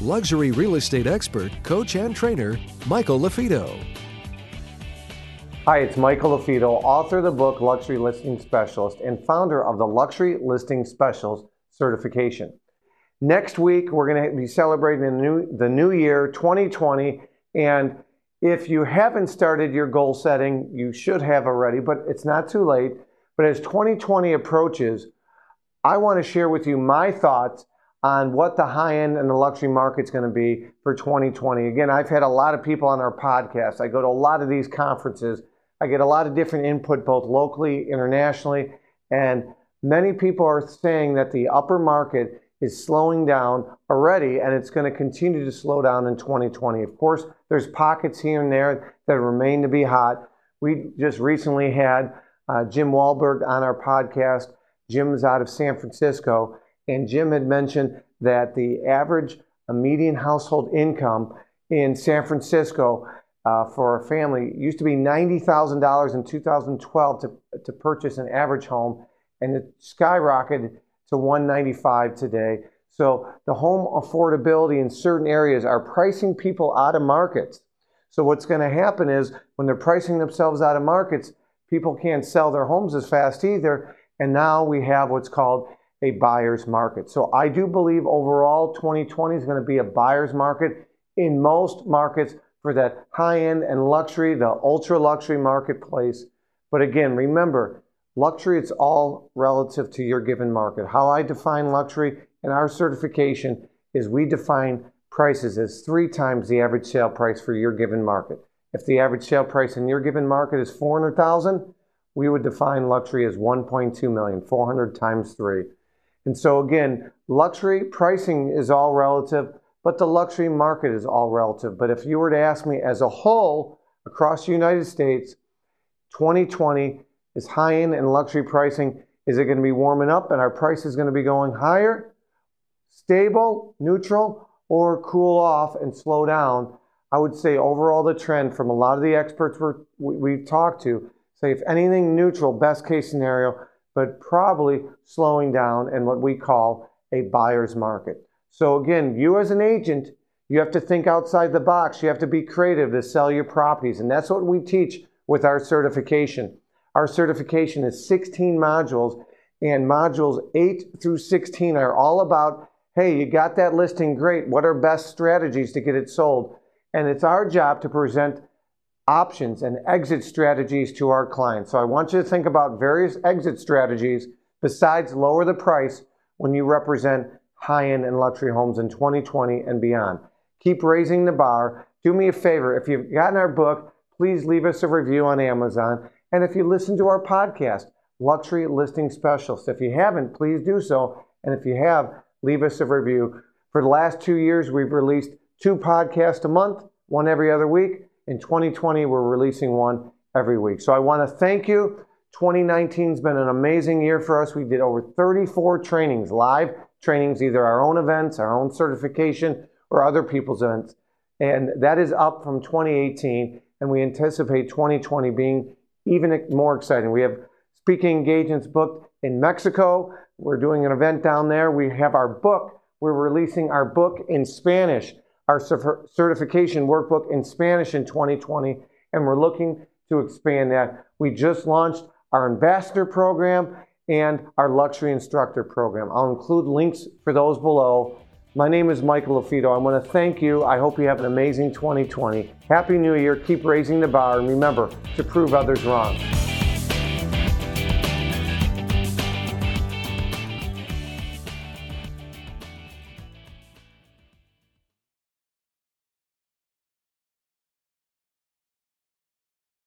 luxury real estate expert, coach, and trainer, Michael LaFido. Hi, it's Michael LaFido, author of the book Luxury Listing Specialist and founder of the Luxury Listing Specialist certification. Next week, we're going to be celebrating the new, the new year 2020. And if you haven't started your goal setting, you should have already, but it's not too late. But as 2020 approaches, I want to share with you my thoughts on what the high end and the luxury market's going to be for 2020. Again, I've had a lot of people on our podcast. I go to a lot of these conferences. I get a lot of different input, both locally, internationally, and many people are saying that the upper market is slowing down already and it's going to continue to slow down in 2020. Of course, there's pockets here and there that remain to be hot. We just recently had uh, Jim Wahlberg on our podcast. Jim's out of San Francisco and Jim had mentioned that the average median household income in San Francisco uh, for a family used to be $90,000 in 2012 to, to purchase an average home, and it skyrocketed to 195 today. So the home affordability in certain areas are pricing people out of markets. So what's going to happen is when they're pricing themselves out of markets, people can't sell their homes as fast either. And now we have what's called a buyer's market. So I do believe overall 2020 is going to be a buyer's market in most markets for that high end and luxury, the ultra luxury marketplace. But again, remember, luxury, it's all relative to your given market. How I define luxury in our certification is we define prices as three times the average sale price for your given market. If the average sale price in your given market is 400,000, we would define luxury as 1.2 million, 400 times three. And so again, luxury pricing is all relative, but the luxury market is all relative. But if you were to ask me as a whole across the United States, 2020 is high end and luxury pricing. Is it going to be warming up and our price is going to be going higher, stable, neutral, or cool off and slow down? I would say overall the trend from a lot of the experts we we've talked to say if anything neutral, best case scenario, but probably slowing down in what we call a buyer's market. So again, you as an agent, you have to think outside the box. You have to be creative to sell your properties. And that's what we teach with our certification. Our certification is 16 modules, and modules 8 through 16 are all about hey, you got that listing, great. What are best strategies to get it sold? And it's our job to present options and exit strategies to our clients. So I want you to think about various exit strategies besides lower the price when you represent high-end and luxury homes in 2020 and beyond. Keep raising the bar. Do me a favor, if you've gotten our book, please leave us a review on Amazon. And if you listen to our podcast, Luxury Listing Specialist, if you haven't, please do so. And if you have, leave us a review. For the last two years, we've released two podcasts a month, one every other week. In 2020, we're releasing one every week. So I want to thank you. 2019 has been an amazing year for us. We did over 34 trainings, live trainings, either our own events, our own certification, or other people's events. And that is up from 2018. And we anticipate 2020 being even more exciting. We have speaking engagements booked in Mexico. We're doing an event down there. We have our book. We're releasing our book in Spanish our certification workbook in Spanish in 2020, and we're looking to expand that. We just launched our ambassador program and our luxury instructor program. I'll include links for those below. My name is Michael LaFido. I want to thank you. I hope you have an amazing 2020. Happy New Year. Keep raising the bar, and remember to prove others wrong.